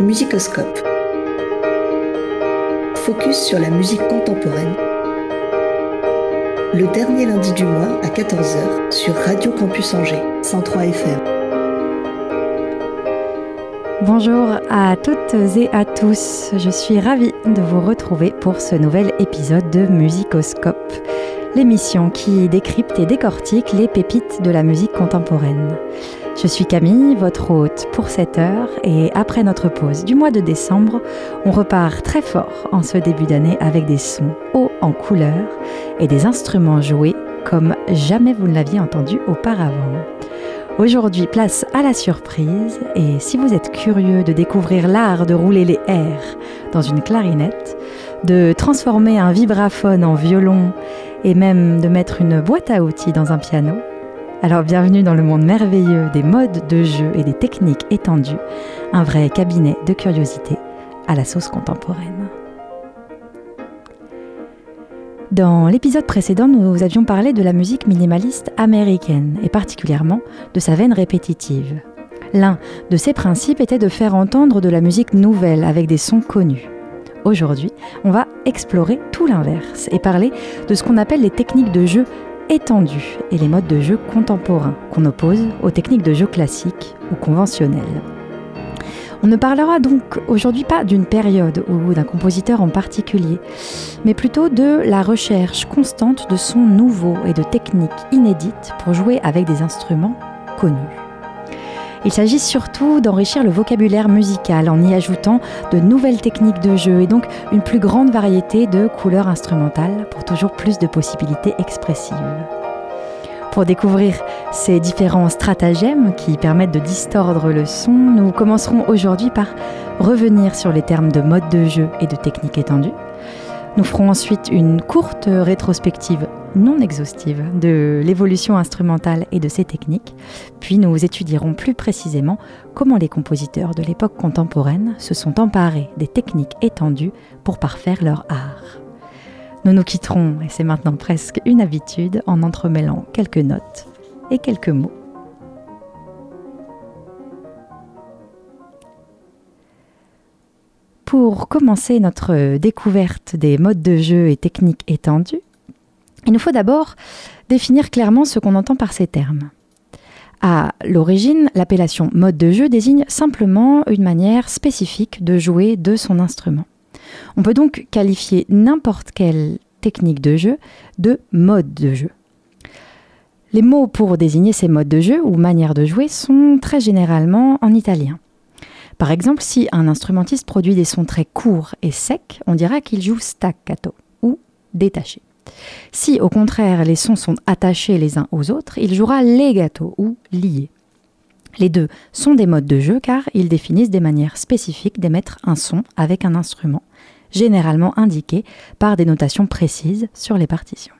Musicoscope. Focus sur la musique contemporaine. Le dernier lundi du mois à 14h sur Radio Campus Angers, 103 FM. Bonjour à toutes et à tous, je suis ravie de vous retrouver pour ce nouvel épisode de Musicoscope, l'émission qui décrypte et décortique les pépites de la musique contemporaine. Je suis Camille, votre hôte pour cette heure, et après notre pause du mois de décembre, on repart très fort en ce début d'année avec des sons hauts en couleur et des instruments joués comme jamais vous ne l'aviez entendu auparavant. Aujourd'hui, place à la surprise, et si vous êtes curieux de découvrir l'art de rouler les airs dans une clarinette, de transformer un vibraphone en violon et même de mettre une boîte à outils dans un piano, alors bienvenue dans le monde merveilleux des modes de jeu et des techniques étendues, un vrai cabinet de curiosité à la sauce contemporaine. Dans l'épisode précédent, nous avions parlé de la musique minimaliste américaine et particulièrement de sa veine répétitive. L'un de ses principes était de faire entendre de la musique nouvelle avec des sons connus. Aujourd'hui, on va explorer tout l'inverse et parler de ce qu'on appelle les techniques de jeu étendues et les modes de jeu contemporains qu'on oppose aux techniques de jeu classiques ou conventionnelles. On ne parlera donc aujourd'hui pas d'une période ou d'un compositeur en particulier, mais plutôt de la recherche constante de sons nouveaux et de techniques inédites pour jouer avec des instruments connus. Il s'agit surtout d'enrichir le vocabulaire musical en y ajoutant de nouvelles techniques de jeu et donc une plus grande variété de couleurs instrumentales pour toujours plus de possibilités expressives. Pour découvrir ces différents stratagèmes qui permettent de distordre le son, nous commencerons aujourd'hui par revenir sur les termes de mode de jeu et de technique étendue. Nous ferons ensuite une courte rétrospective non exhaustive de l'évolution instrumentale et de ses techniques, puis nous étudierons plus précisément comment les compositeurs de l'époque contemporaine se sont emparés des techniques étendues pour parfaire leur art. Nous nous quitterons, et c'est maintenant presque une habitude, en entremêlant quelques notes et quelques mots. Pour commencer notre découverte des modes de jeu et techniques étendues, il nous faut d'abord définir clairement ce qu'on entend par ces termes. À l'origine, l'appellation mode de jeu désigne simplement une manière spécifique de jouer de son instrument. On peut donc qualifier n'importe quelle technique de jeu de mode de jeu. Les mots pour désigner ces modes de jeu ou manières de jouer sont très généralement en italien. Par exemple, si un instrumentiste produit des sons très courts et secs, on dira qu'il joue staccato ou détaché. Si au contraire les sons sont attachés les uns aux autres, il jouera legato ou lié. Les deux sont des modes de jeu car ils définissent des manières spécifiques d'émettre un son avec un instrument, généralement indiqué par des notations précises sur les partitions.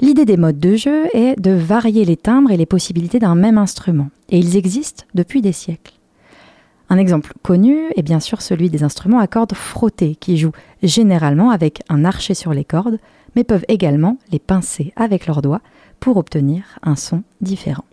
L'idée des modes de jeu est de varier les timbres et les possibilités d'un même instrument, et ils existent depuis des siècles. Un exemple connu est bien sûr celui des instruments à cordes frottées qui jouent généralement avec un archet sur les cordes, mais peuvent également les pincer avec leurs doigts pour obtenir un son différent.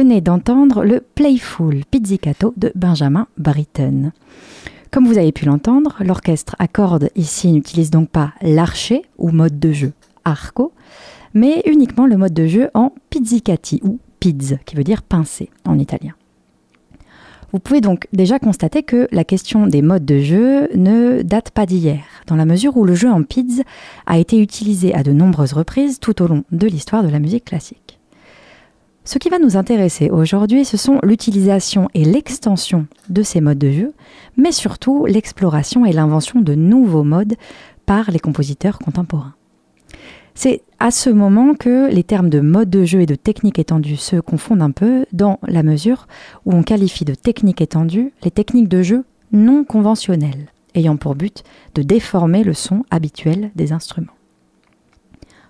D'entendre le Playful Pizzicato de Benjamin Britten. Comme vous avez pu l'entendre, l'orchestre à cordes ici n'utilise donc pas l'archet ou mode de jeu arco, mais uniquement le mode de jeu en pizzicati ou PIDS, qui veut dire pincer en italien. Vous pouvez donc déjà constater que la question des modes de jeu ne date pas d'hier, dans la mesure où le jeu en PIDS a été utilisé à de nombreuses reprises tout au long de l'histoire de la musique classique. Ce qui va nous intéresser aujourd'hui, ce sont l'utilisation et l'extension de ces modes de jeu, mais surtout l'exploration et l'invention de nouveaux modes par les compositeurs contemporains. C'est à ce moment que les termes de mode de jeu et de technique étendue se confondent un peu dans la mesure où on qualifie de technique étendue les techniques de jeu non conventionnelles, ayant pour but de déformer le son habituel des instruments.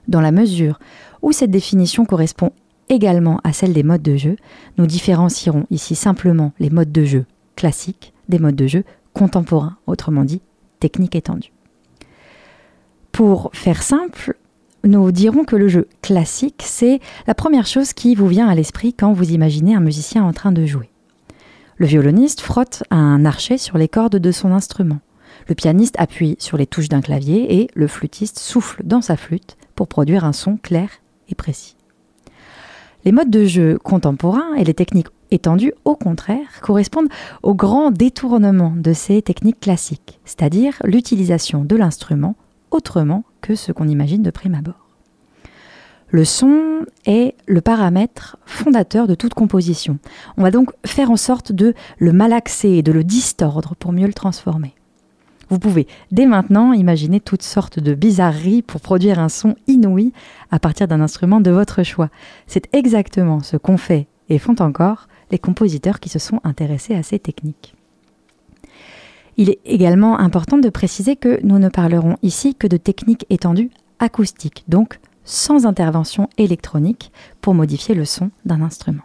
Dans la mesure où cette définition correspond également à celle des modes de jeu, nous différencierons ici simplement les modes de jeu classiques des modes de jeu contemporains, autrement dit technique étendue. Pour faire simple, nous dirons que le jeu classique, c'est la première chose qui vous vient à l'esprit quand vous imaginez un musicien en train de jouer. Le violoniste frotte un archet sur les cordes de son instrument. Le pianiste appuie sur les touches d'un clavier et le flûtiste souffle dans sa flûte pour produire un son clair et précis. Les modes de jeu contemporains et les techniques étendues, au contraire, correspondent au grand détournement de ces techniques classiques, c'est-à-dire l'utilisation de l'instrument autrement que ce qu'on imagine de prime abord. Le son est le paramètre fondateur de toute composition. On va donc faire en sorte de le malaxer et de le distordre pour mieux le transformer. Vous pouvez dès maintenant imaginer toutes sortes de bizarreries pour produire un son inouï à partir d'un instrument de votre choix. C'est exactement ce qu'ont fait et font encore les compositeurs qui se sont intéressés à ces techniques. Il est également important de préciser que nous ne parlerons ici que de techniques étendues acoustiques, donc sans intervention électronique pour modifier le son d'un instrument.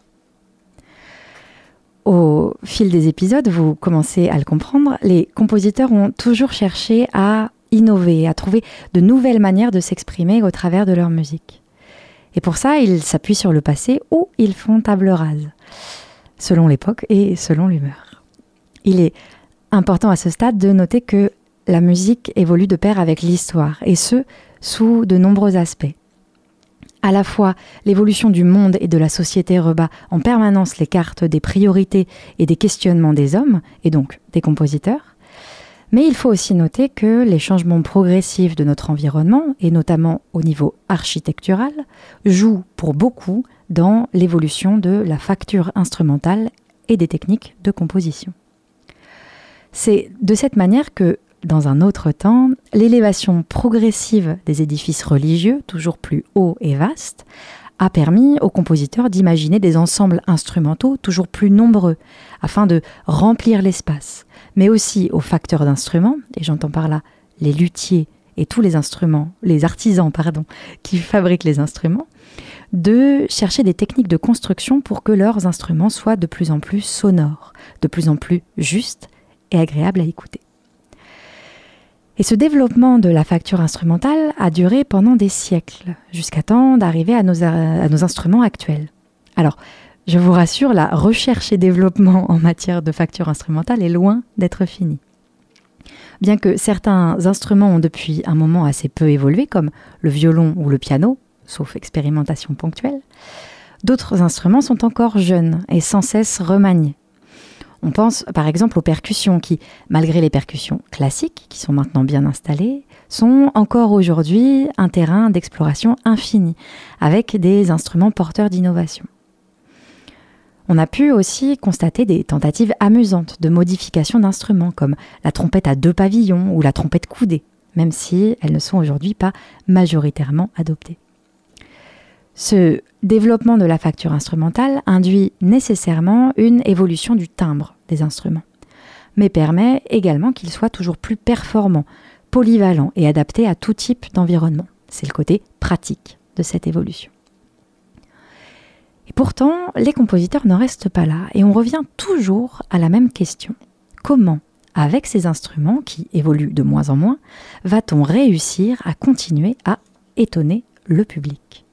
Au fil des épisodes, vous commencez à le comprendre, les compositeurs ont toujours cherché à innover, à trouver de nouvelles manières de s'exprimer au travers de leur musique. Et pour ça, ils s'appuient sur le passé ou ils font table rase, selon l'époque et selon l'humeur. Il est important à ce stade de noter que la musique évolue de pair avec l'histoire, et ce, sous de nombreux aspects. À la fois, l'évolution du monde et de la société rebat en permanence les cartes des priorités et des questionnements des hommes, et donc des compositeurs. Mais il faut aussi noter que les changements progressifs de notre environnement, et notamment au niveau architectural, jouent pour beaucoup dans l'évolution de la facture instrumentale et des techniques de composition. C'est de cette manière que, dans un autre temps, l'élévation progressive des édifices religieux, toujours plus hauts et vastes, a permis aux compositeurs d'imaginer des ensembles instrumentaux toujours plus nombreux, afin de remplir l'espace, mais aussi aux facteurs d'instruments, et j'entends par là les luthiers et tous les instruments, les artisans, pardon, qui fabriquent les instruments, de chercher des techniques de construction pour que leurs instruments soient de plus en plus sonores, de plus en plus justes et agréable à écouter. Et ce développement de la facture instrumentale a duré pendant des siècles, jusqu'à temps d'arriver à nos, à nos instruments actuels. Alors, je vous rassure, la recherche et développement en matière de facture instrumentale est loin d'être finie. Bien que certains instruments ont depuis un moment assez peu évolué, comme le violon ou le piano, sauf expérimentation ponctuelle, d'autres instruments sont encore jeunes et sans cesse remaniés. On pense par exemple aux percussions qui, malgré les percussions classiques, qui sont maintenant bien installées, sont encore aujourd'hui un terrain d'exploration infini, avec des instruments porteurs d'innovation. On a pu aussi constater des tentatives amusantes de modification d'instruments, comme la trompette à deux pavillons ou la trompette coudée, même si elles ne sont aujourd'hui pas majoritairement adoptées. Ce développement de la facture instrumentale induit nécessairement une évolution du timbre des instruments, mais permet également qu'ils soient toujours plus performants, polyvalents et adaptés à tout type d'environnement. C'est le côté pratique de cette évolution. Et pourtant, les compositeurs n'en restent pas là, et on revient toujours à la même question. Comment, avec ces instruments qui évoluent de moins en moins, va-t-on réussir à continuer à étonner le public?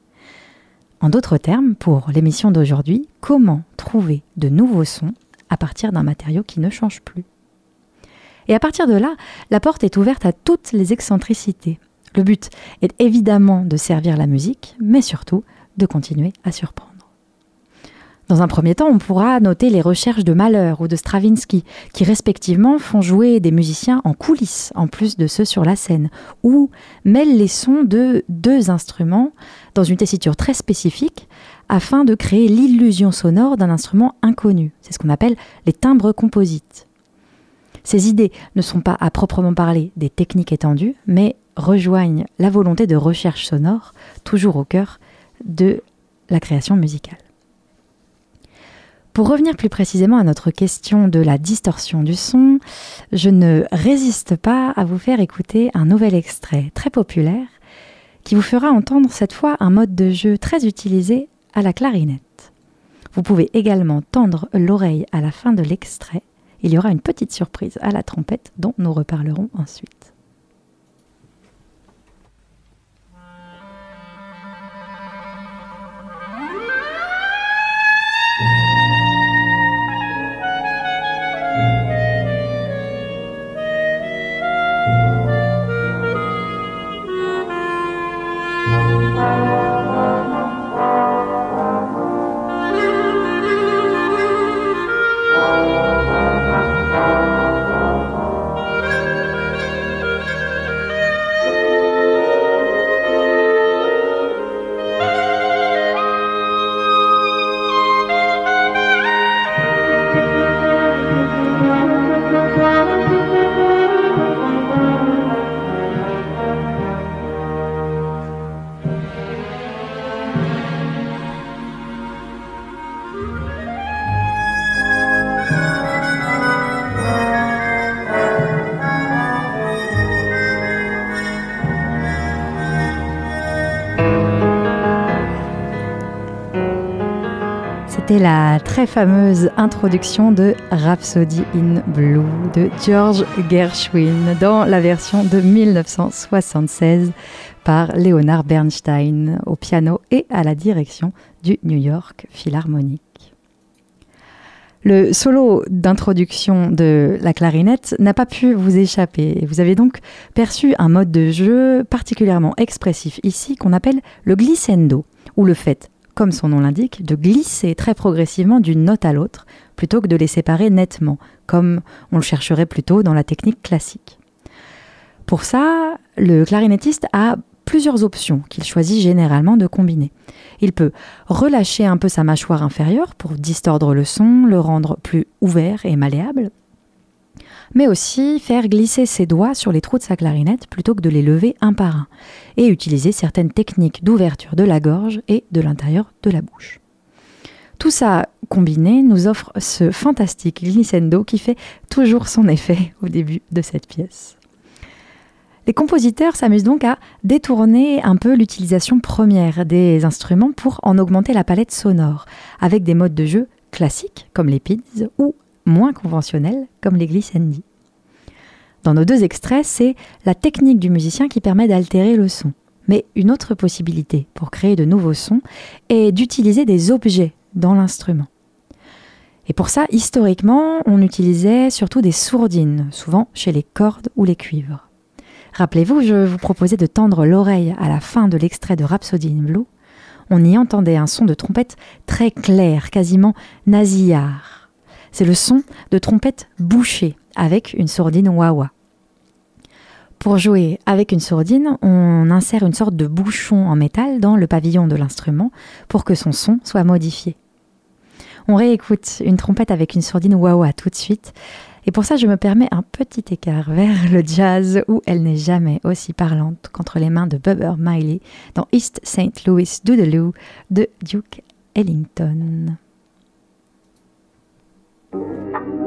En d'autres termes, pour l'émission d'aujourd'hui, comment trouver de nouveaux sons à partir d'un matériau qui ne change plus Et à partir de là, la porte est ouverte à toutes les excentricités. Le but est évidemment de servir la musique, mais surtout de continuer à surprendre. Dans un premier temps, on pourra noter les recherches de Mahler ou de Stravinsky, qui respectivement font jouer des musiciens en coulisses, en plus de ceux sur la scène, ou mêlent les sons de deux instruments dans une tessiture très spécifique, afin de créer l'illusion sonore d'un instrument inconnu. C'est ce qu'on appelle les timbres composites. Ces idées ne sont pas à proprement parler des techniques étendues, mais rejoignent la volonté de recherche sonore, toujours au cœur de la création musicale. Pour revenir plus précisément à notre question de la distorsion du son, je ne résiste pas à vous faire écouter un nouvel extrait très populaire qui vous fera entendre cette fois un mode de jeu très utilisé à la clarinette. Vous pouvez également tendre l'oreille à la fin de l'extrait. Il y aura une petite surprise à la trompette dont nous reparlerons ensuite. La très fameuse introduction de Rhapsody in Blue de George Gershwin dans la version de 1976 par Leonard Bernstein au piano et à la direction du New York Philharmonic. Le solo d'introduction de la clarinette n'a pas pu vous échapper. Vous avez donc perçu un mode de jeu particulièrement expressif ici qu'on appelle le glissando, ou le fait comme son nom l'indique, de glisser très progressivement d'une note à l'autre, plutôt que de les séparer nettement, comme on le chercherait plutôt dans la technique classique. Pour ça, le clarinettiste a plusieurs options qu'il choisit généralement de combiner. Il peut relâcher un peu sa mâchoire inférieure pour distordre le son, le rendre plus ouvert et malléable, mais aussi faire glisser ses doigts sur les trous de sa clarinette plutôt que de les lever un par un, et utiliser certaines techniques d'ouverture de la gorge et de l'intérieur de la bouche. Tout ça combiné nous offre ce fantastique glissando qui fait toujours son effet au début de cette pièce. Les compositeurs s'amusent donc à détourner un peu l'utilisation première des instruments pour en augmenter la palette sonore, avec des modes de jeu classiques comme les pids ou moins conventionnels comme les glissandi. Dans nos deux extraits, c'est la technique du musicien qui permet d'altérer le son. Mais une autre possibilité pour créer de nouveaux sons est d'utiliser des objets dans l'instrument. Et pour ça, historiquement, on utilisait surtout des sourdines, souvent chez les cordes ou les cuivres. Rappelez-vous, je vous proposais de tendre l'oreille à la fin de l'extrait de Rhapsody in Blue. On y entendait un son de trompette très clair, quasiment nasillard. C'est le son de trompette bouchée avec une sourdine wah-wah. Pour jouer avec une sourdine, on insère une sorte de bouchon en métal dans le pavillon de l'instrument pour que son son soit modifié. On réécoute une trompette avec une sourdine wah-wah tout de suite. Et pour ça, je me permets un petit écart vers le jazz où elle n'est jamais aussi parlante qu'entre les mains de Bubber Miley dans East St. Louis Doodaloo de Duke Ellington. Thank you.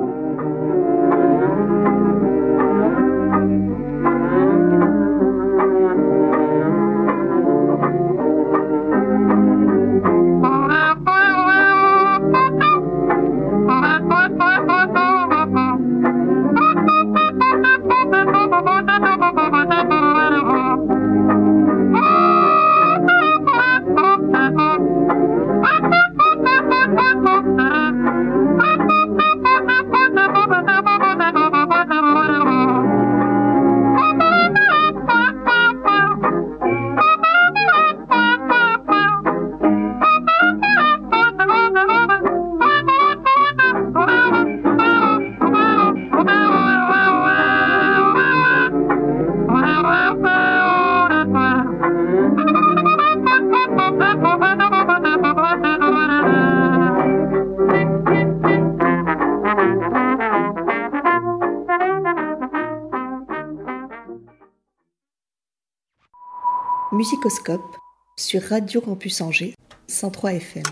Musicoscope sur Radio Campus Angers 103 FM.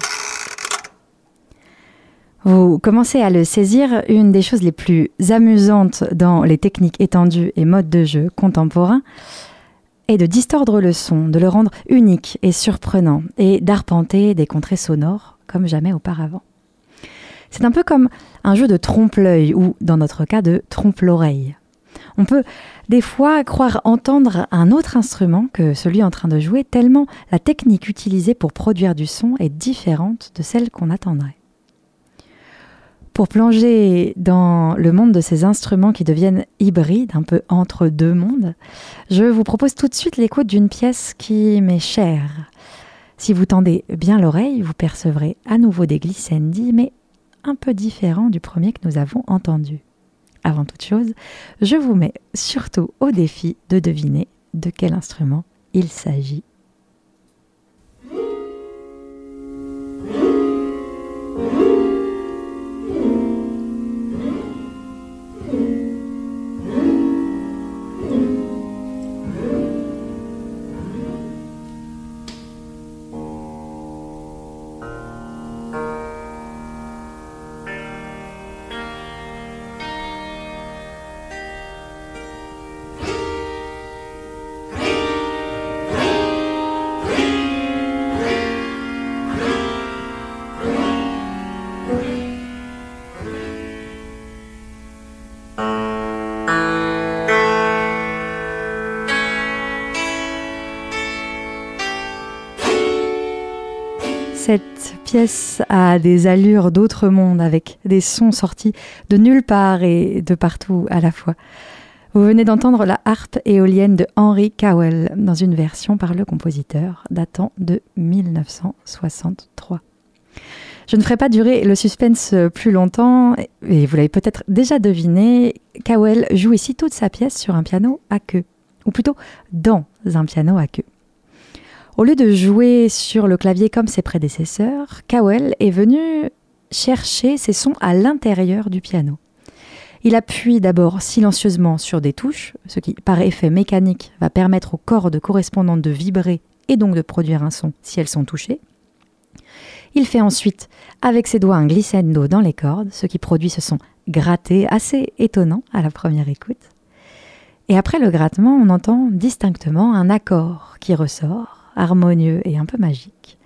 Vous commencez à le saisir, une des choses les plus amusantes dans les techniques étendues et modes de jeu contemporains est de distordre le son, de le rendre unique et surprenant, et d'arpenter des contrées sonores comme jamais auparavant. C'est un peu comme un jeu de trompe-l'œil ou, dans notre cas, de trompe-l'oreille. On peut des fois croire entendre un autre instrument que celui en train de jouer, tellement la technique utilisée pour produire du son est différente de celle qu'on attendrait. Pour plonger dans le monde de ces instruments qui deviennent hybrides, un peu entre deux mondes, je vous propose tout de suite l'écoute d'une pièce qui m'est chère. Si vous tendez bien l'oreille, vous percevrez à nouveau des glissandi, mais un peu différents du premier que nous avons entendu. Avant toute chose, je vous mets surtout au défi de deviner de quel instrument il s'agit pièce des allures d'autre monde avec des sons sortis de nulle part et de partout à la fois. Vous venez d'entendre la harpe éolienne de Henry Cowell dans une version par le compositeur datant de 1963. Je ne ferai pas durer le suspense plus longtemps, et vous l'avez peut-être déjà deviné, Cowell joue ici toute sa pièce sur un piano à queue, ou plutôt dans un piano à queue. Au lieu de jouer sur le clavier comme ses prédécesseurs, Cowell est venu chercher ses sons à l'intérieur du piano. Il appuie d'abord silencieusement sur des touches, ce qui, par effet mécanique, va permettre aux cordes correspondantes de vibrer et donc de produire un son si elles sont touchées. Il fait ensuite avec ses doigts un glissando dans les cordes, ce qui produit ce son gratté assez étonnant à la première écoute. Et après le grattement, on entend distinctement un accord qui ressort harmonieux et un peu magique.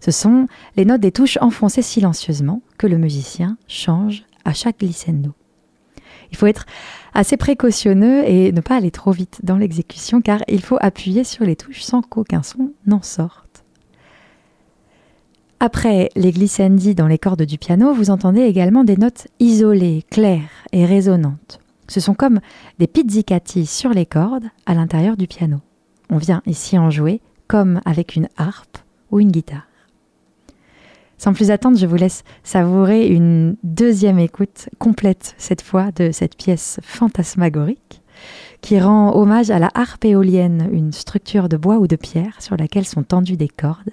Ce sont les notes des touches enfoncées silencieusement que le musicien change à chaque glissando. Il faut être assez précautionneux et ne pas aller trop vite dans l'exécution car il faut appuyer sur les touches sans qu'aucun son n'en sorte. Après les glissandi dans les cordes du piano, vous entendez également des notes isolées, claires et résonantes. Ce sont comme des pizzicati sur les cordes à l'intérieur du piano. On vient ici en jouer comme avec une harpe ou une guitare. Sans plus attendre, je vous laisse savourer une deuxième écoute complète cette fois de cette pièce fantasmagorique qui rend hommage à la harpe éolienne, une structure de bois ou de pierre sur laquelle sont tendues des cordes,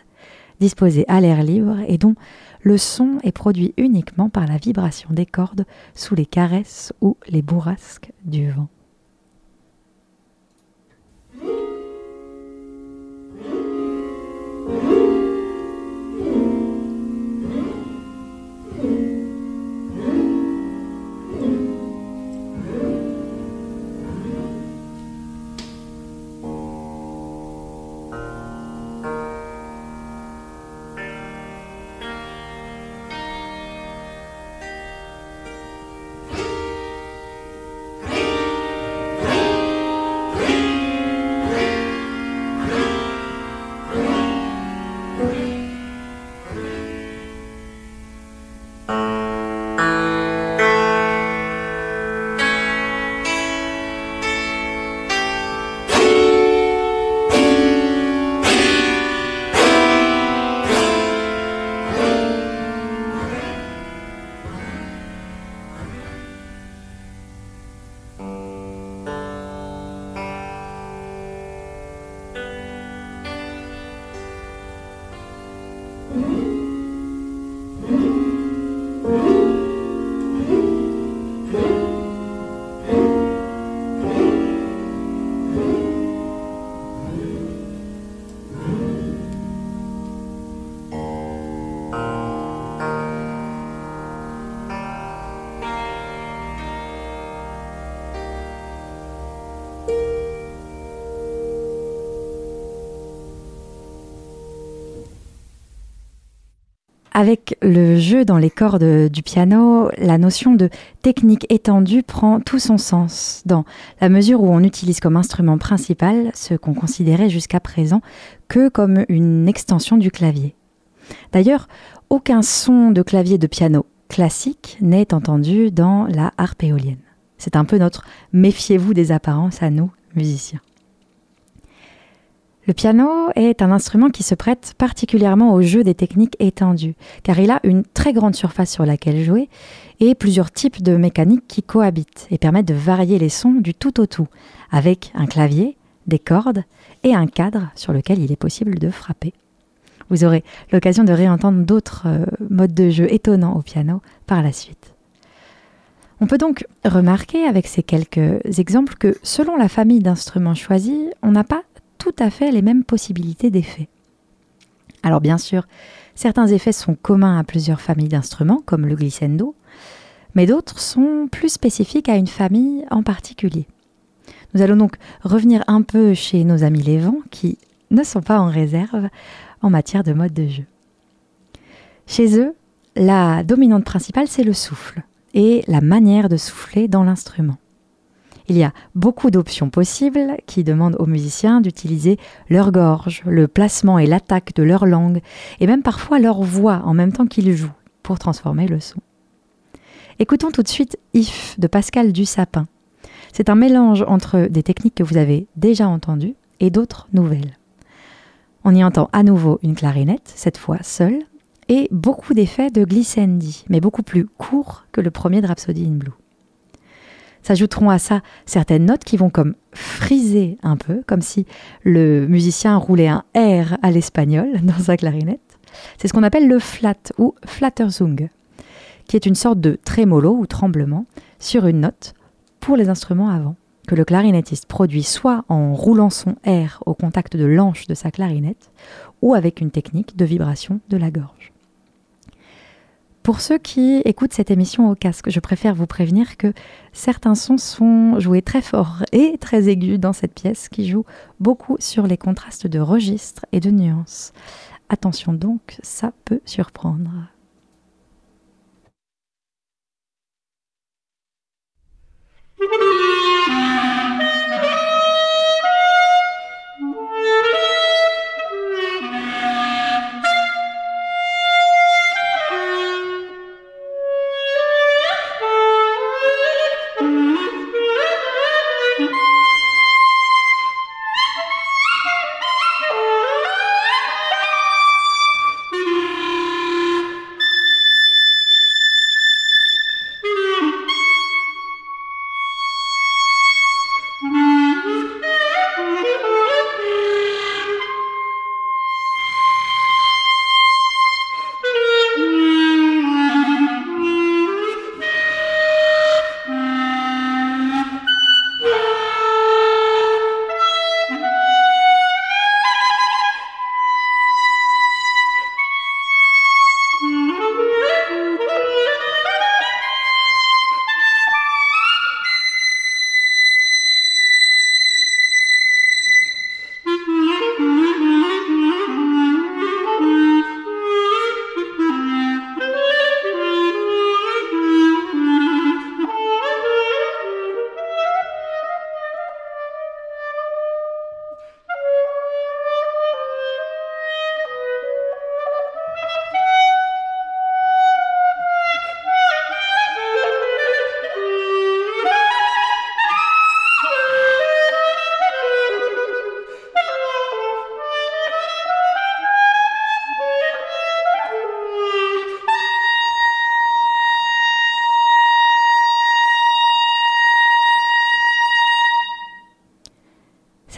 disposées à l'air libre et dont le son est produit uniquement par la vibration des cordes sous les caresses ou les bourrasques du vent. Avec le jeu dans les cordes du piano, la notion de technique étendue prend tout son sens, dans la mesure où on utilise comme instrument principal ce qu'on considérait jusqu'à présent que comme une extension du clavier. D'ailleurs, aucun son de clavier de piano classique n'est entendu dans la harpe éolienne. C'est un peu notre méfiez-vous des apparences à nous, musiciens. Le piano est un instrument qui se prête particulièrement au jeu des techniques étendues, car il a une très grande surface sur laquelle jouer et plusieurs types de mécaniques qui cohabitent et permettent de varier les sons du tout au tout, avec un clavier, des cordes et un cadre sur lequel il est possible de frapper. Vous aurez l'occasion de réentendre d'autres euh, modes de jeu étonnants au piano par la suite. On peut donc remarquer avec ces quelques exemples que selon la famille d'instruments choisis, on n'a pas tout à fait les mêmes possibilités d'effets. Alors bien sûr, certains effets sont communs à plusieurs familles d'instruments, comme le glissando, mais d'autres sont plus spécifiques à une famille en particulier. Nous allons donc revenir un peu chez nos amis les vents, qui ne sont pas en réserve en matière de mode de jeu. Chez eux, la dominante principale, c'est le souffle et la manière de souffler dans l'instrument. Il y a beaucoup d'options possibles qui demandent aux musiciens d'utiliser leur gorge, le placement et l'attaque de leur langue, et même parfois leur voix en même temps qu'ils jouent, pour transformer le son. Écoutons tout de suite If de Pascal Dussapin. C'est un mélange entre des techniques que vous avez déjà entendues et d'autres nouvelles. On y entend à nouveau une clarinette, cette fois seule, et beaucoup d'effets de glissandi, mais beaucoup plus courts que le premier de Rhapsody in Blue. S'ajouteront à ça certaines notes qui vont comme friser un peu, comme si le musicien roulait un R à l'espagnol dans sa clarinette. C'est ce qu'on appelle le flat ou flatterzung, qui est une sorte de trémolo ou tremblement sur une note pour les instruments avant, que le clarinettiste produit soit en roulant son R au contact de l'anche de sa clarinette, ou avec une technique de vibration de la gorge. Pour ceux qui écoutent cette émission au casque, je préfère vous prévenir que certains sons sont joués très fort et très aigus dans cette pièce qui joue beaucoup sur les contrastes de registres et de nuances. Attention donc, ça peut surprendre.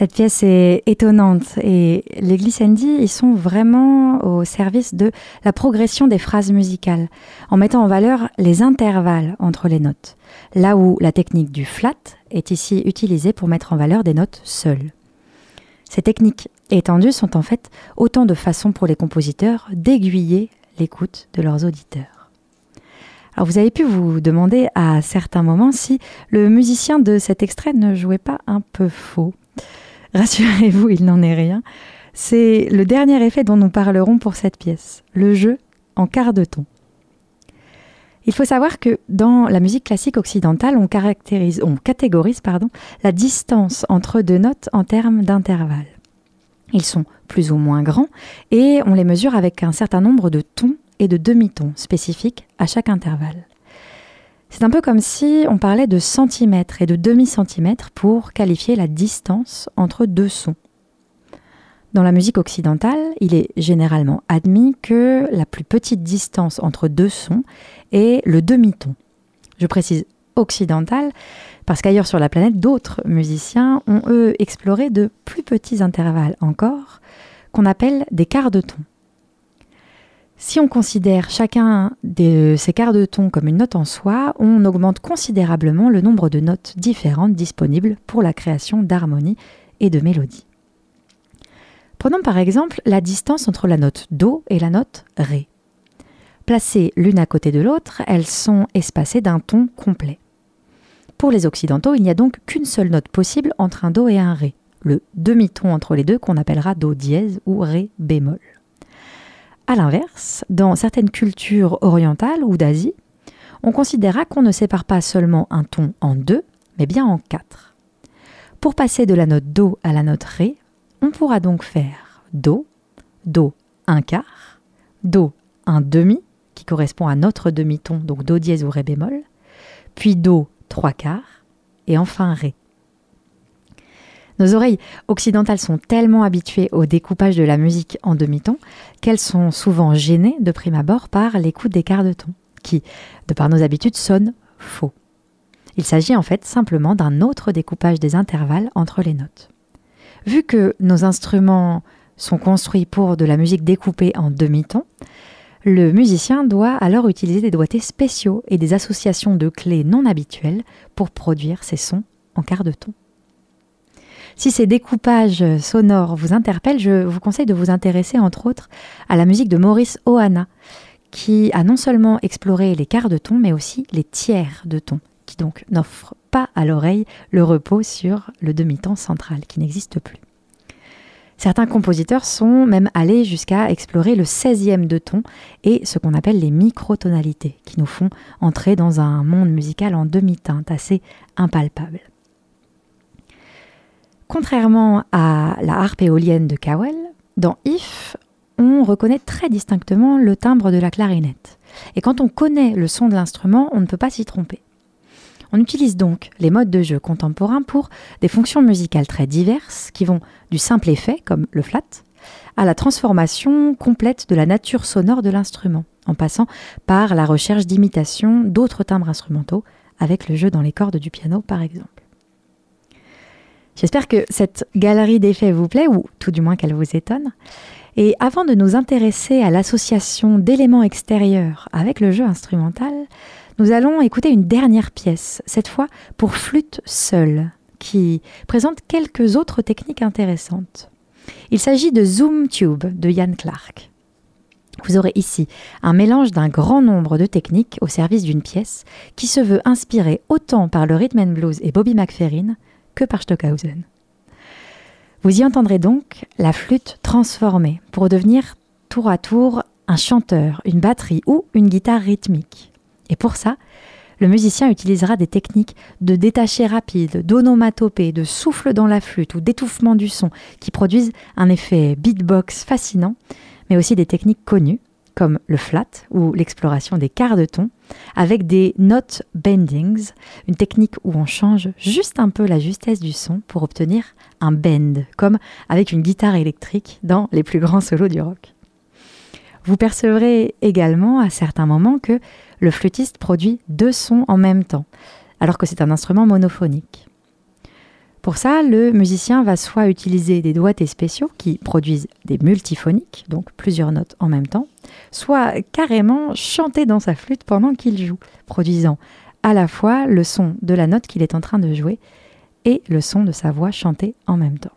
Cette pièce est étonnante et les glissandi, ils sont vraiment au service de la progression des phrases musicales, en mettant en valeur les intervalles entre les notes, là où la technique du flat est ici utilisée pour mettre en valeur des notes seules. Ces techniques étendues sont en fait autant de façons pour les compositeurs d'aiguiller l'écoute de leurs auditeurs. Alors vous avez pu vous demander à certains moments si le musicien de cet extrait ne jouait pas un peu faux. Rassurez-vous, il n'en est rien. C'est le dernier effet dont nous parlerons pour cette pièce, le jeu en quart de ton. Il faut savoir que dans la musique classique occidentale, on, caractérise, on catégorise pardon, la distance entre deux notes en termes d'intervalle. Ils sont plus ou moins grands et on les mesure avec un certain nombre de tons et de demi-tons spécifiques à chaque intervalle. C'est un peu comme si on parlait de centimètres et de demi-centimètres pour qualifier la distance entre deux sons. Dans la musique occidentale, il est généralement admis que la plus petite distance entre deux sons est le demi-ton. Je précise occidental parce qu'ailleurs sur la planète, d'autres musiciens ont eux exploré de plus petits intervalles encore, qu'on appelle des quarts de ton. Si on considère chacun de ces quarts de ton comme une note en soi, on augmente considérablement le nombre de notes différentes disponibles pour la création d'harmonies et de mélodies. Prenons par exemple la distance entre la note Do et la note Ré. Placées l'une à côté de l'autre, elles sont espacées d'un ton complet. Pour les occidentaux, il n'y a donc qu'une seule note possible entre un Do et un Ré, le demi-ton entre les deux qu'on appellera Do dièse ou Ré bémol. A l'inverse, dans certaines cultures orientales ou d'Asie, on considéra qu'on ne sépare pas seulement un ton en deux, mais bien en quatre. Pour passer de la note Do à la note Ré, on pourra donc faire Do, Do un quart, Do un demi, qui correspond à notre demi-ton, donc Do dièse ou Ré bémol, puis Do trois quarts, et enfin Ré. Nos oreilles occidentales sont tellement habituées au découpage de la musique en demi-ton qu'elles sont souvent gênées de prime abord par l'écoute des quarts de ton, qui, de par nos habitudes, sonnent faux. Il s'agit en fait simplement d'un autre découpage des intervalles entre les notes. Vu que nos instruments sont construits pour de la musique découpée en demi-ton, le musicien doit alors utiliser des doigtés spéciaux et des associations de clés non habituelles pour produire ces sons en quart de ton. Si ces découpages sonores vous interpellent, je vous conseille de vous intéresser entre autres à la musique de Maurice Ohana, qui a non seulement exploré les quarts de ton, mais aussi les tiers de ton, qui donc n'offrent pas à l'oreille le repos sur le demi-temps central qui n'existe plus. Certains compositeurs sont même allés jusqu'à explorer le 16e de ton et ce qu'on appelle les microtonalités, qui nous font entrer dans un monde musical en demi-teinte assez impalpable. Contrairement à la harpe éolienne de Cowell, dans If, on reconnaît très distinctement le timbre de la clarinette. Et quand on connaît le son de l'instrument, on ne peut pas s'y tromper. On utilise donc les modes de jeu contemporains pour des fonctions musicales très diverses qui vont du simple effet, comme le flat, à la transformation complète de la nature sonore de l'instrument, en passant par la recherche d'imitation d'autres timbres instrumentaux, avec le jeu dans les cordes du piano par exemple. J'espère que cette galerie d'effets vous plaît, ou tout du moins qu'elle vous étonne. Et avant de nous intéresser à l'association d'éléments extérieurs avec le jeu instrumental, nous allons écouter une dernière pièce, cette fois pour flûte seule, qui présente quelques autres techniques intéressantes. Il s'agit de Zoom Tube de Yann Clark. Vous aurez ici un mélange d'un grand nombre de techniques au service d'une pièce qui se veut inspirée autant par le rhythm and blues et Bobby McFerrin que par Stockhausen. Vous y entendrez donc la flûte transformée pour devenir tour à tour un chanteur, une batterie ou une guitare rythmique. Et pour ça, le musicien utilisera des techniques de détaché rapide, d'onomatopée, de souffle dans la flûte ou d'étouffement du son qui produisent un effet beatbox fascinant, mais aussi des techniques connues comme le flat ou l'exploration des quarts de ton, avec des note bendings, une technique où on change juste un peu la justesse du son pour obtenir un bend, comme avec une guitare électrique dans les plus grands solos du rock. Vous percevrez également à certains moments que le flûtiste produit deux sons en même temps, alors que c'est un instrument monophonique. Pour ça, le musicien va soit utiliser des doigtés spéciaux qui produisent des multiphoniques, donc plusieurs notes en même temps, soit carrément chanter dans sa flûte pendant qu'il joue, produisant à la fois le son de la note qu'il est en train de jouer et le son de sa voix chantée en même temps.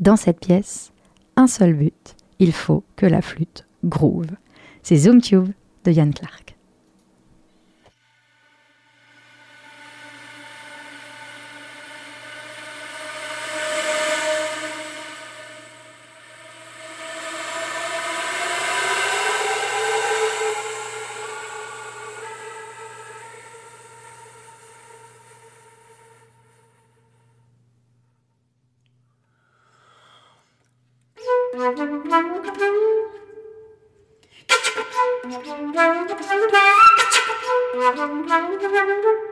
Dans cette pièce, un seul but, il faut que la flûte groove. C'est Zoom Tube de Yann Clark. Thank you.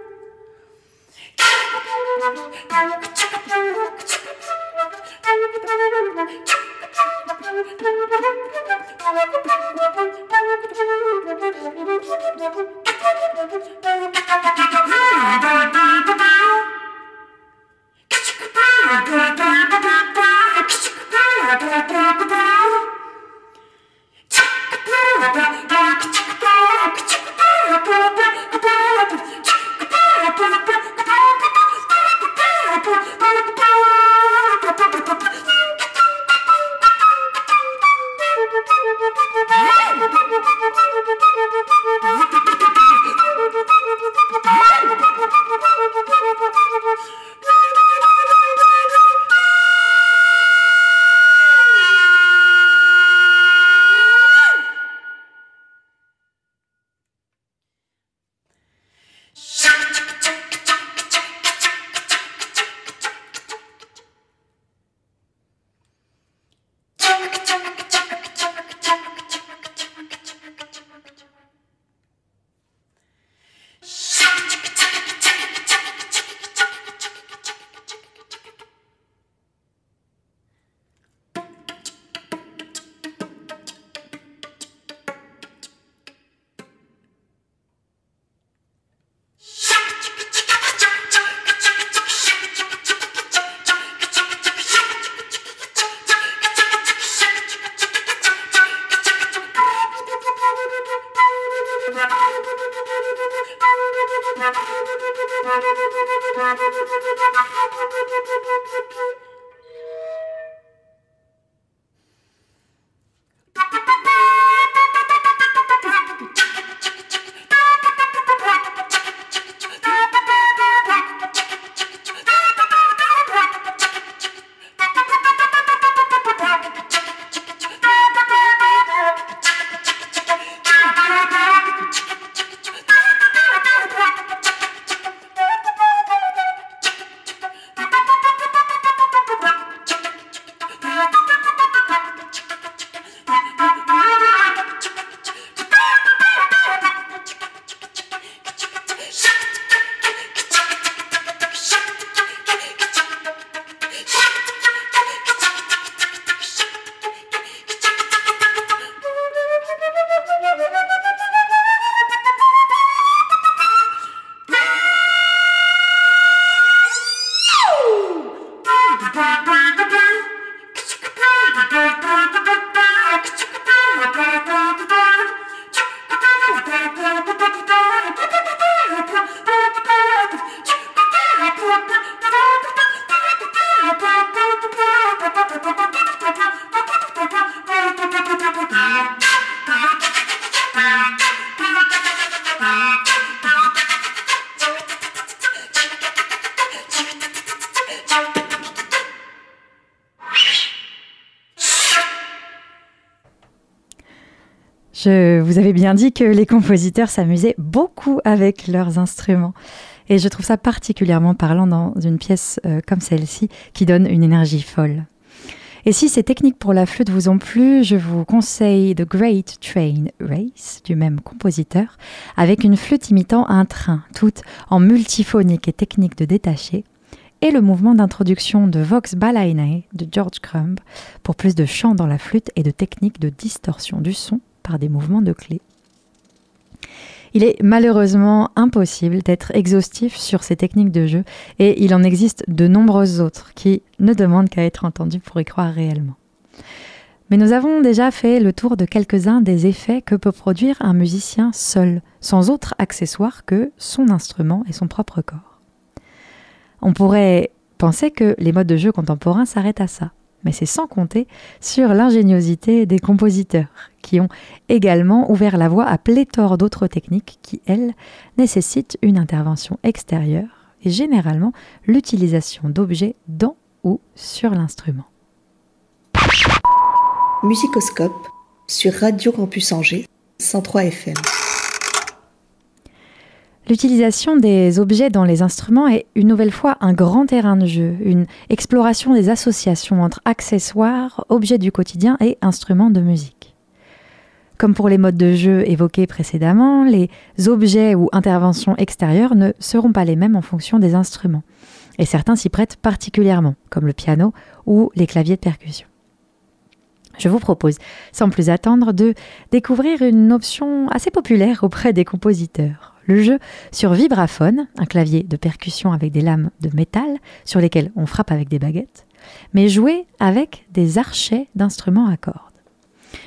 Je vous avais bien dit que les compositeurs s'amusaient beaucoup avec leurs instruments. Et je trouve ça particulièrement parlant dans une pièce euh, comme celle-ci qui donne une énergie folle. Et si ces techniques pour la flûte vous ont plu, je vous conseille The Great Train Race du même compositeur, avec une flûte imitant un train, toute en multiphonique et technique de détaché, et le mouvement d'introduction de Vox Balainae de George Crumb pour plus de chant dans la flûte et de techniques de distorsion du son des mouvements de clé. Il est malheureusement impossible d'être exhaustif sur ces techniques de jeu et il en existe de nombreuses autres qui ne demandent qu'à être entendues pour y croire réellement. Mais nous avons déjà fait le tour de quelques-uns des effets que peut produire un musicien seul, sans autre accessoire que son instrument et son propre corps. On pourrait penser que les modes de jeu contemporains s'arrêtent à ça mais c'est sans compter sur l'ingéniosité des compositeurs, qui ont également ouvert la voie à pléthore d'autres techniques qui, elles, nécessitent une intervention extérieure et généralement l'utilisation d'objets dans ou sur l'instrument. Musicoscope sur Radio Campus Angers 103 FM. L'utilisation des objets dans les instruments est une nouvelle fois un grand terrain de jeu, une exploration des associations entre accessoires, objets du quotidien et instruments de musique. Comme pour les modes de jeu évoqués précédemment, les objets ou interventions extérieures ne seront pas les mêmes en fonction des instruments. Et certains s'y prêtent particulièrement, comme le piano ou les claviers de percussion. Je vous propose, sans plus attendre, de découvrir une option assez populaire auprès des compositeurs. Le jeu sur vibraphone, un clavier de percussion avec des lames de métal sur lesquelles on frappe avec des baguettes, mais joué avec des archets d'instruments à cordes.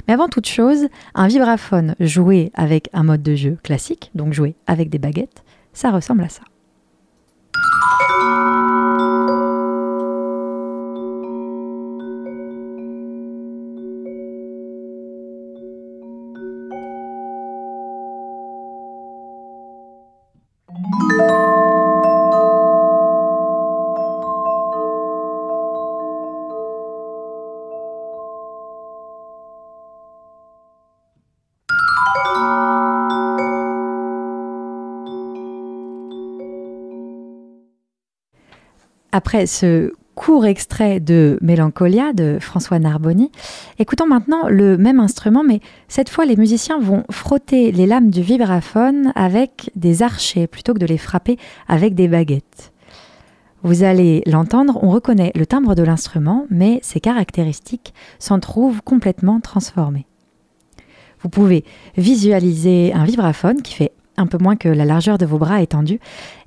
Mais avant toute chose, un vibraphone joué avec un mode de jeu classique, donc joué avec des baguettes, ça ressemble à ça. Après ce court extrait de Mélancolia de François Narboni, écoutons maintenant le même instrument, mais cette fois les musiciens vont frotter les lames du vibraphone avec des archets plutôt que de les frapper avec des baguettes. Vous allez l'entendre, on reconnaît le timbre de l'instrument, mais ses caractéristiques s'en trouvent complètement transformées. Vous pouvez visualiser un vibraphone qui fait un peu moins que la largeur de vos bras étendus,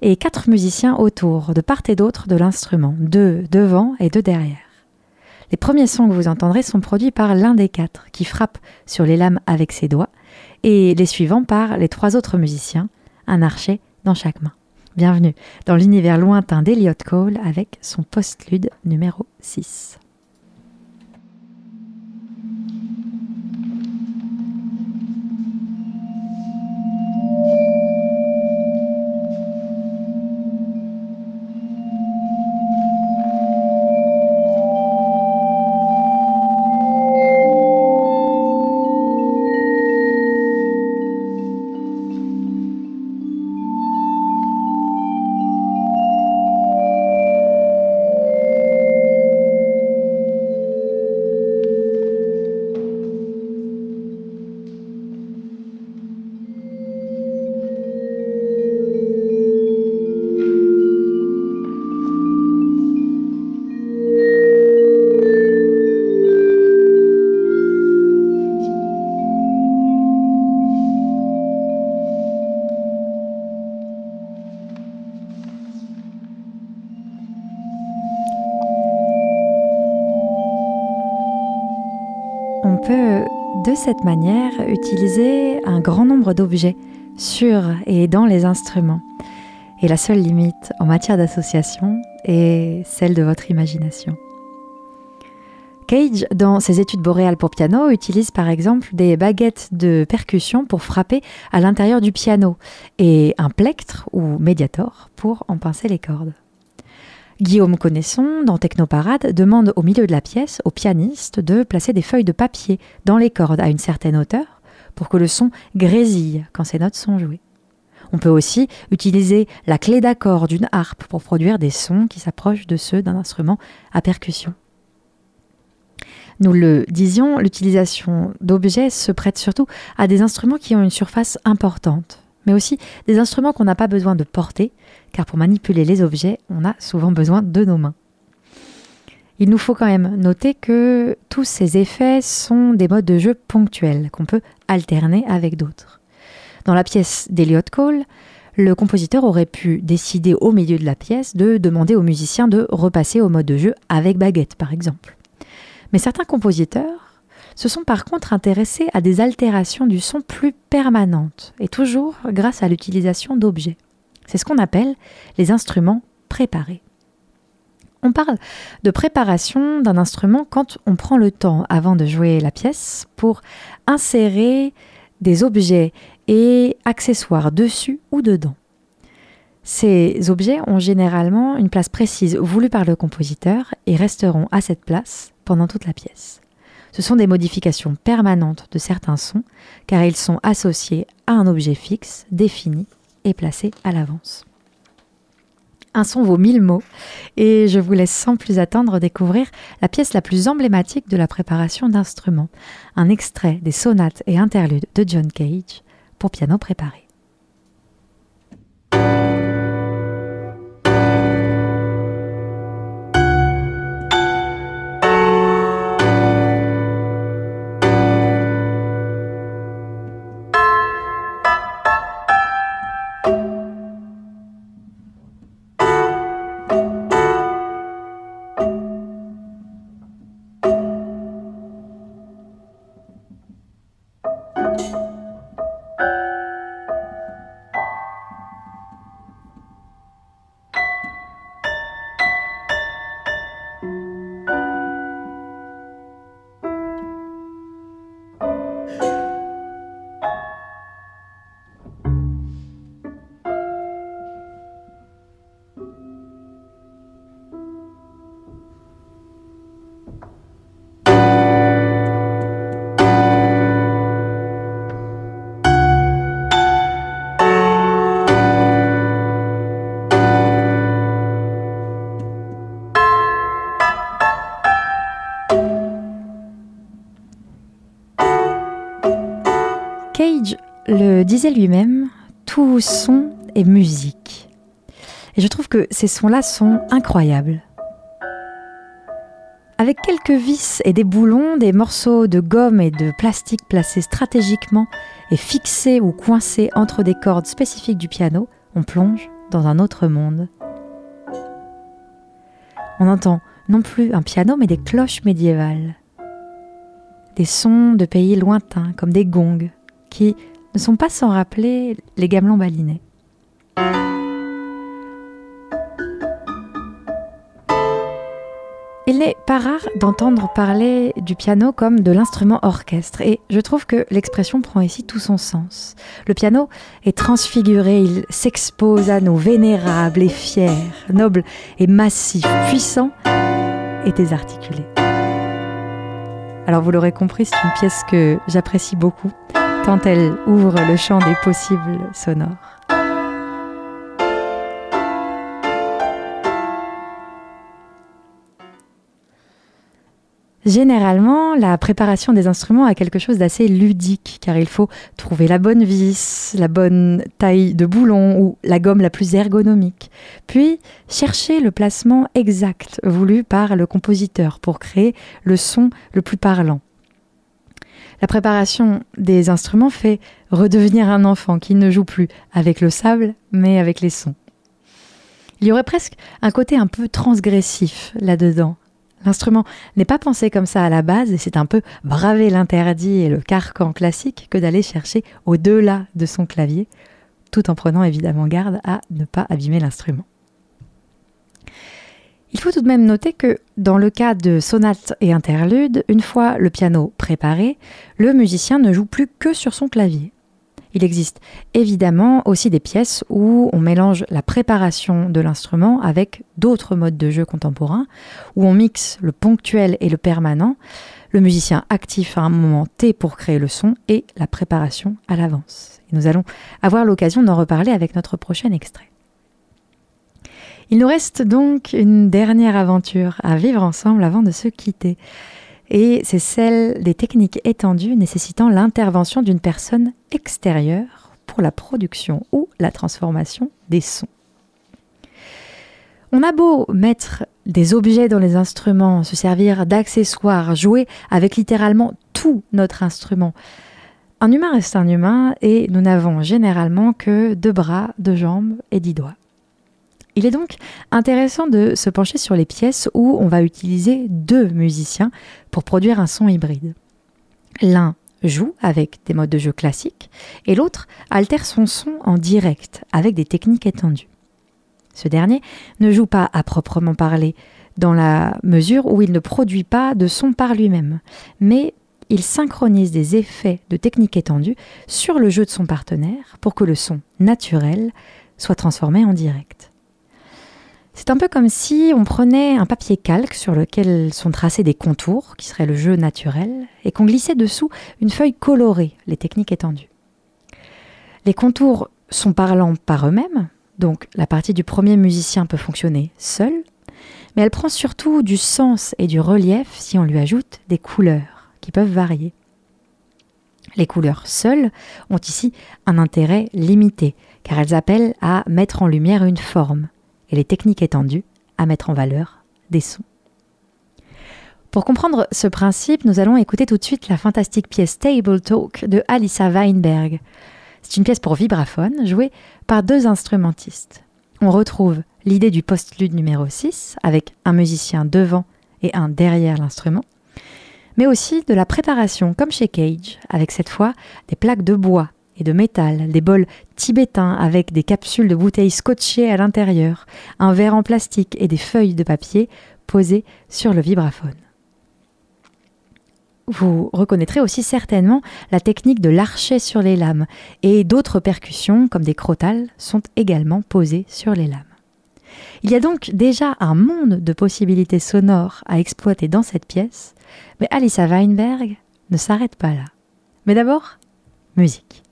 et quatre musiciens autour, de part et d'autre de l'instrument, deux devant et deux derrière. Les premiers sons que vous entendrez sont produits par l'un des quatre, qui frappe sur les lames avec ses doigts, et les suivants par les trois autres musiciens, un archet dans chaque main. Bienvenue dans l'univers lointain d'Eliot Cole avec son postlude numéro 6. Cette manière utiliser un grand nombre d'objets sur et dans les instruments. Et la seule limite en matière d'association est celle de votre imagination. Cage, dans ses études boréales pour piano, utilise par exemple des baguettes de percussion pour frapper à l'intérieur du piano et un plectre ou médiator pour en pincer les cordes. Guillaume Connaisson, dans Technoparade, demande au milieu de la pièce au pianiste de placer des feuilles de papier dans les cordes à une certaine hauteur pour que le son grésille quand ces notes sont jouées. On peut aussi utiliser la clé d'accord d'une harpe pour produire des sons qui s'approchent de ceux d'un instrument à percussion. Nous le disions, l'utilisation d'objets se prête surtout à des instruments qui ont une surface importante, mais aussi des instruments qu'on n'a pas besoin de porter, car pour manipuler les objets, on a souvent besoin de nos mains. Il nous faut quand même noter que tous ces effets sont des modes de jeu ponctuels qu'on peut alterner avec d'autres. Dans la pièce d'Eliot Cole, le compositeur aurait pu décider au milieu de la pièce de demander aux musiciens de repasser au mode de jeu avec baguette, par exemple. Mais certains compositeurs se sont par contre intéressés à des altérations du son plus permanentes, et toujours grâce à l'utilisation d'objets. C'est ce qu'on appelle les instruments préparés. On parle de préparation d'un instrument quand on prend le temps avant de jouer la pièce pour insérer des objets et accessoires dessus ou dedans. Ces objets ont généralement une place précise voulue par le compositeur et resteront à cette place pendant toute la pièce. Ce sont des modifications permanentes de certains sons car ils sont associés à un objet fixe, défini et placé à l'avance. Un son vaut mille mots et je vous laisse sans plus attendre découvrir la pièce la plus emblématique de la préparation d'instruments, un extrait des sonates et interludes de John Cage pour piano préparé. Le disait lui-même, tout son est musique. Et je trouve que ces sons-là sont incroyables. Avec quelques vis et des boulons, des morceaux de gomme et de plastique placés stratégiquement et fixés ou coincés entre des cordes spécifiques du piano, on plonge dans un autre monde. On entend non plus un piano mais des cloches médiévales. Des sons de pays lointains comme des gongs, qui ne sont pas sans rappeler les gamelons balinais. Il n'est pas rare d'entendre parler du piano comme de l'instrument orchestre, et je trouve que l'expression prend ici tout son sens. Le piano est transfiguré, il s'expose à nous, vénérable et fier, noble et massif, puissant et désarticulé. Alors vous l'aurez compris, c'est une pièce que j'apprécie beaucoup tant elle ouvre le champ des possibles sonores. Généralement, la préparation des instruments a quelque chose d'assez ludique, car il faut trouver la bonne vis, la bonne taille de boulon ou la gomme la plus ergonomique, puis chercher le placement exact voulu par le compositeur pour créer le son le plus parlant. La préparation des instruments fait redevenir un enfant qui ne joue plus avec le sable, mais avec les sons. Il y aurait presque un côté un peu transgressif là-dedans. L'instrument n'est pas pensé comme ça à la base et c'est un peu braver l'interdit et le carcan classique que d'aller chercher au-delà de son clavier, tout en prenant évidemment garde à ne pas abîmer l'instrument. Il faut tout de même noter que dans le cas de sonates et interludes, une fois le piano préparé, le musicien ne joue plus que sur son clavier. Il existe évidemment aussi des pièces où on mélange la préparation de l'instrument avec d'autres modes de jeu contemporains, où on mixe le ponctuel et le permanent, le musicien actif à un moment T pour créer le son et la préparation à l'avance. nous allons avoir l'occasion d'en reparler avec notre prochain extrait. Il nous reste donc une dernière aventure à vivre ensemble avant de se quitter. Et c'est celle des techniques étendues nécessitant l'intervention d'une personne extérieure pour la production ou la transformation des sons. On a beau mettre des objets dans les instruments, se servir d'accessoires, jouer avec littéralement tout notre instrument. Un humain reste un humain et nous n'avons généralement que deux bras, deux jambes et dix doigts. Il est donc intéressant de se pencher sur les pièces où on va utiliser deux musiciens pour produire un son hybride. L'un joue avec des modes de jeu classiques et l'autre altère son son en direct avec des techniques étendues. Ce dernier ne joue pas à proprement parler dans la mesure où il ne produit pas de son par lui-même, mais il synchronise des effets de techniques étendues sur le jeu de son partenaire pour que le son naturel soit transformé en direct. C'est un peu comme si on prenait un papier calque sur lequel sont tracés des contours, qui seraient le jeu naturel, et qu'on glissait dessous une feuille colorée, les techniques étendues. Les contours sont parlants par eux-mêmes, Donc la partie du premier musicien peut fonctionner seule, mais elle prend surtout du sens et du relief si on lui ajoute des couleurs qui peuvent varier. Les couleurs seules ont ici un intérêt limité, car elles appellent à mettre en lumière une forme, les techniques étendues à mettre en valeur des sons. Pour comprendre ce principe, nous allons écouter tout de suite la fantastique pièce Table Talk de Alissa Weinberg. C'est une pièce pour vibraphone jouée par deux instrumentistes. On retrouve l'idée du postlude numéro 6 avec un musicien devant et un derrière l'instrument, mais aussi de la préparation comme chez Cage avec cette fois des plaques de bois et de métal, des bols tibétains avec des capsules de bouteilles scotchées à l'intérieur, un verre en plastique et des feuilles de papier posées sur le vibraphone. Vous reconnaîtrez aussi certainement la technique de l'archet sur les lames et d'autres percussions comme des crotales sont également posées sur les lames. Il y a donc déjà un monde de possibilités sonores à exploiter dans cette pièce, mais Alissa Weinberg ne s'arrête pas là. Mais d'abord, musique.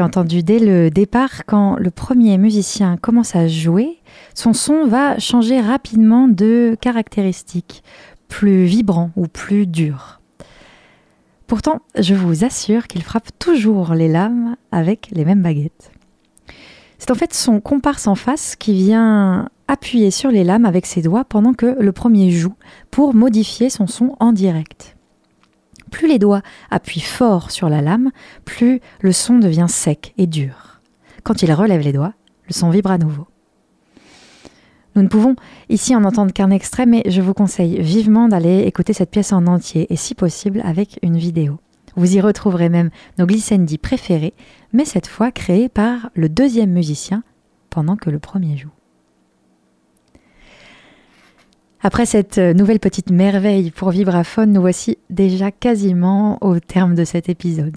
Entendu dès le départ, quand le premier musicien commence à jouer, son son va changer rapidement de caractéristiques, plus vibrant ou plus dur. Pourtant, je vous assure qu'il frappe toujours les lames avec les mêmes baguettes. C'est en fait son comparse en face qui vient appuyer sur les lames avec ses doigts pendant que le premier joue pour modifier son son en direct plus les doigts appuient fort sur la lame, plus le son devient sec et dur. Quand il relève les doigts, le son vibre à nouveau. Nous ne pouvons ici en entendre qu'un extrait, mais je vous conseille vivement d'aller écouter cette pièce en entier et si possible avec une vidéo. Vous y retrouverez même nos glissandis préférés, mais cette fois créés par le deuxième musicien pendant que le premier joue. Après cette euh, nouvelle petite merveille pour vibraphone, nous voici déjà quasiment au terme de cet épisode.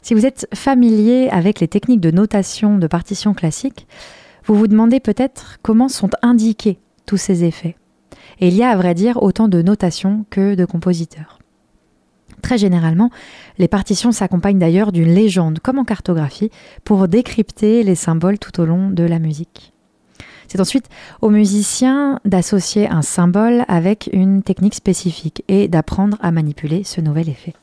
Si vous êtes familier avec les techniques de notation de partition classique, vous vous demandez peut-être comment sont indiqués tous ces effets. Et il y a à vrai dire autant de notations que de compositeurs. Très généralement, les partitions s'accompagnent d'ailleurs d'une légende comme en cartographie pour décrypter les symboles tout au long de la musique. C'est ensuite aux musiciens d'associer un symbole avec une technique spécifique et d'apprendre à manipuler ce nouvel effet.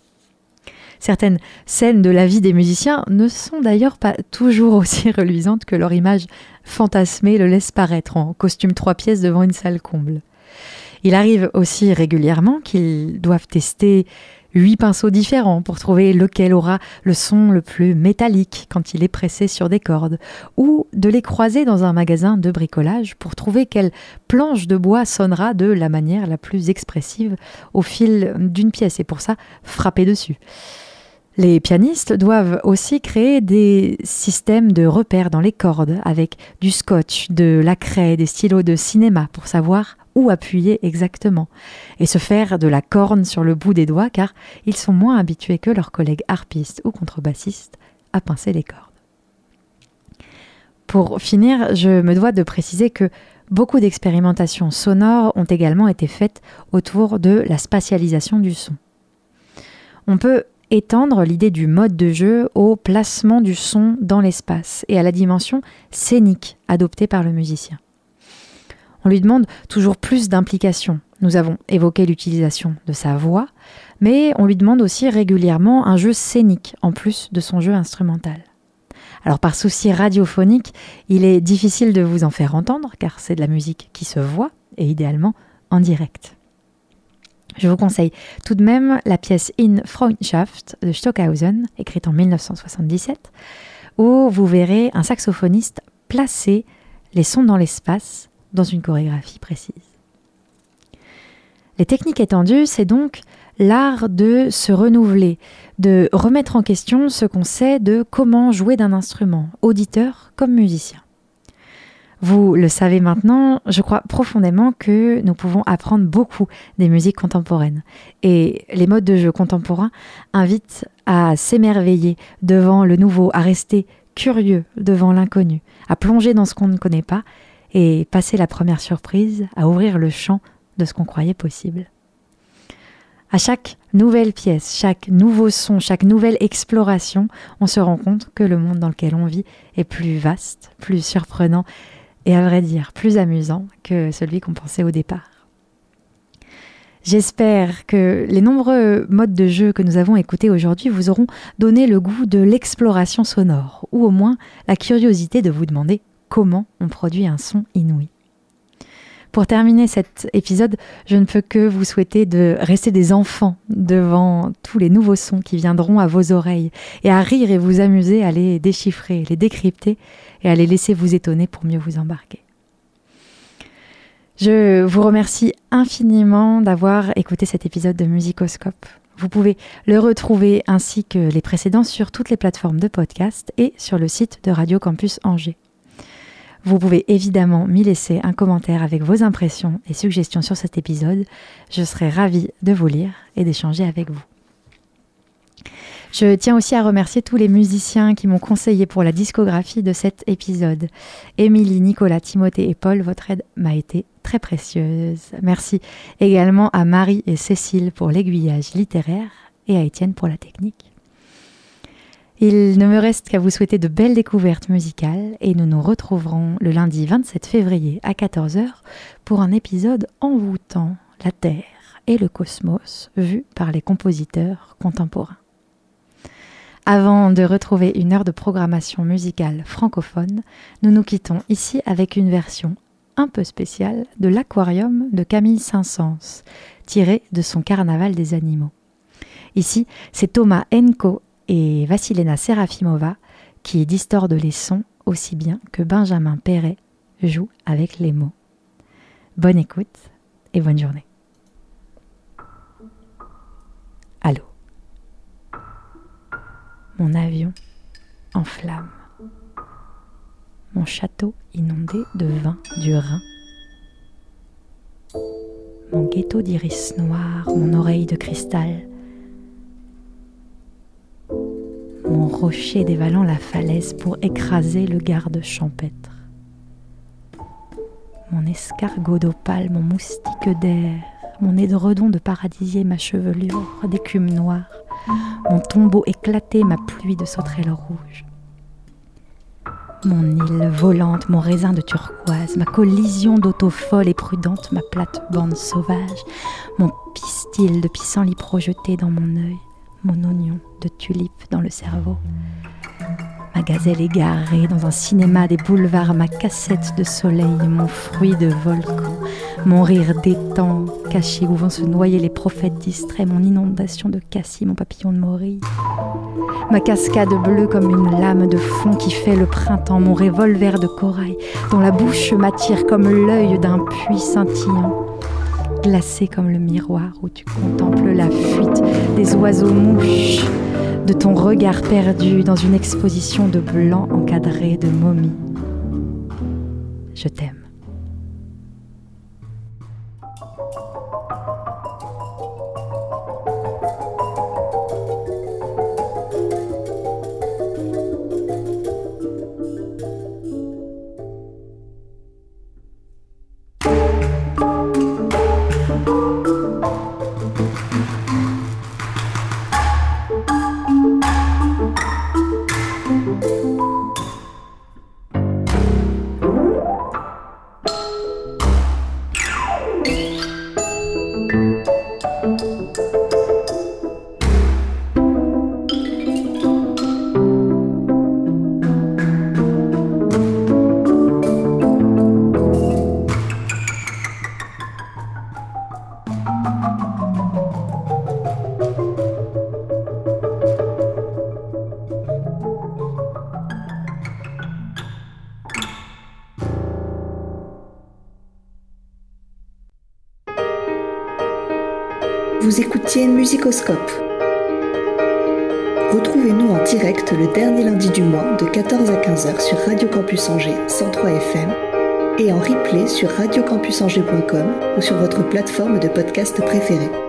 Certaines scènes de la vie des musiciens ne sont d'ailleurs pas toujours aussi reluisantes que leur image fantasmée le laisse paraître en costume trois pièces devant une salle comble. Il arrive aussi régulièrement qu'ils doivent tester huit pinceaux différents pour trouver lequel aura le son le plus métallique quand il est pressé sur des cordes, ou de les croiser dans un magasin de bricolage pour trouver quelle planche de bois sonnera de la manière la plus expressive au fil d'une pièce, et pour ça frapper dessus. Les pianistes doivent aussi créer des systèmes de repères dans les cordes avec du scotch, de la craie, des stylos de cinéma pour savoir appuyer exactement, et se faire de la corne sur le bout des doigts car ils sont moins habitués que leurs collègues harpistes ou contrebassistes à pincer les cordes. Pour finir, je me dois de préciser que beaucoup d'expérimentations sonores ont également été faites autour de la spatialisation du son. On peut étendre l'idée du mode de jeu au placement du son dans l'espace et à la dimension scénique adoptée par le musicien. On lui demande toujours plus d'implication. Nous avons évoqué l'utilisation de sa voix, mais on lui demande aussi régulièrement un jeu scénique en plus de son jeu instrumental. Alors par souci radiophonique, il est difficile de vous en faire entendre car c'est de la musique qui se voit et idéalement en direct. Je vous conseille tout de même la pièce In Freundschaft de Stockhausen, écrite en 1977, où vous verrez un saxophoniste placer les sons dans l'espace dans une chorégraphie précise. Les techniques étendues, c'est donc l'art de se renouveler, de remettre en question ce qu'on sait de comment jouer d'un instrument, auditeur comme musicien. Vous le savez maintenant, je crois profondément que nous pouvons apprendre beaucoup des musiques contemporaines. Et les modes de jeu contemporains invitent à s'émerveiller devant le nouveau, à rester curieux devant l'inconnu, à plonger dans ce qu'on ne connaît pas et passer la première surprise à ouvrir le champ de ce qu'on croyait possible. À chaque nouvelle pièce, chaque nouveau son, chaque nouvelle exploration, on se rend compte que le monde dans lequel on vit est plus vaste, plus surprenant et à vrai dire plus amusant que celui qu'on pensait au départ. J'espère que les nombreux modes de jeu que nous avons écoutés aujourd'hui vous auront donné le goût de l'exploration sonore, ou au moins la curiosité de vous demander comment on produit un son inouï. Pour terminer cet épisode, je ne peux que vous souhaiter de rester des enfants devant tous les nouveaux sons qui viendront à vos oreilles et à rire et vous amuser à les déchiffrer, les décrypter et à les laisser vous étonner pour mieux vous embarquer. Je vous remercie infiniment d'avoir écouté cet épisode de Musicoscope. Vous pouvez le retrouver ainsi que les précédents sur toutes les plateformes de podcast et sur le site de Radio Campus Angers. Vous pouvez évidemment m'y laisser un commentaire avec vos impressions et suggestions sur cet épisode. Je serai ravie de vous lire et d'échanger avec vous. Je tiens aussi à remercier tous les musiciens qui m'ont conseillé pour la discographie de cet épisode. Émilie, Nicolas, Timothée et Paul, votre aide m'a été très précieuse. Merci également à Marie et Cécile pour l'aiguillage littéraire et à Étienne pour la technique. Il ne me reste qu'à vous souhaiter de belles découvertes musicales et nous nous retrouverons le lundi 27 février à 14h pour un épisode envoûtant, la Terre et le cosmos vu par les compositeurs contemporains. Avant de retrouver une heure de programmation musicale francophone, nous nous quittons ici avec une version un peu spéciale de l'Aquarium de Camille Saint-Saëns, tirée de son Carnaval des animaux. Ici, c'est Thomas Enko et Vassilena Serafimova qui distorde les sons aussi bien que Benjamin Perret joue avec les mots. Bonne écoute et bonne journée. Allô? Mon avion en flammes. Mon château inondé de vin du Rhin. Mon ghetto d'iris noir, mon oreille de cristal mon rocher dévalant la falaise pour écraser le garde champêtre. Mon escargot d'opale, mon moustique d'air, mon édredon de paradisier, ma chevelure d'écume noire, mon tombeau éclaté, ma pluie de sauterelles rouges. Mon île volante, mon raisin de turquoise, ma collision d'auto folle et prudente, ma plate-bande sauvage, mon pistil de pissenlit projeté dans mon œil, mon oignon de tulipe dans le cerveau. Ma gazelle égarée dans un cinéma des boulevards, ma cassette de soleil, mon fruit de volcan, mon rire d'étang caché où vont se noyer les prophètes distraits, mon inondation de cassis, mon papillon de morille. Ma cascade bleue comme une lame de fond qui fait le printemps, mon revolver de corail, dont la bouche m'attire comme l'œil d'un puits scintillant glacé comme le miroir où tu contemples la fuite des oiseaux mouches, de ton regard perdu dans une exposition de blanc encadré de momies. Je t'aime. Retrouvez-nous en direct le dernier lundi du mois de 14 à 15h sur Radio Campus Angers 103 FM et en replay sur radiocampusangers.com ou sur votre plateforme de podcast préférée.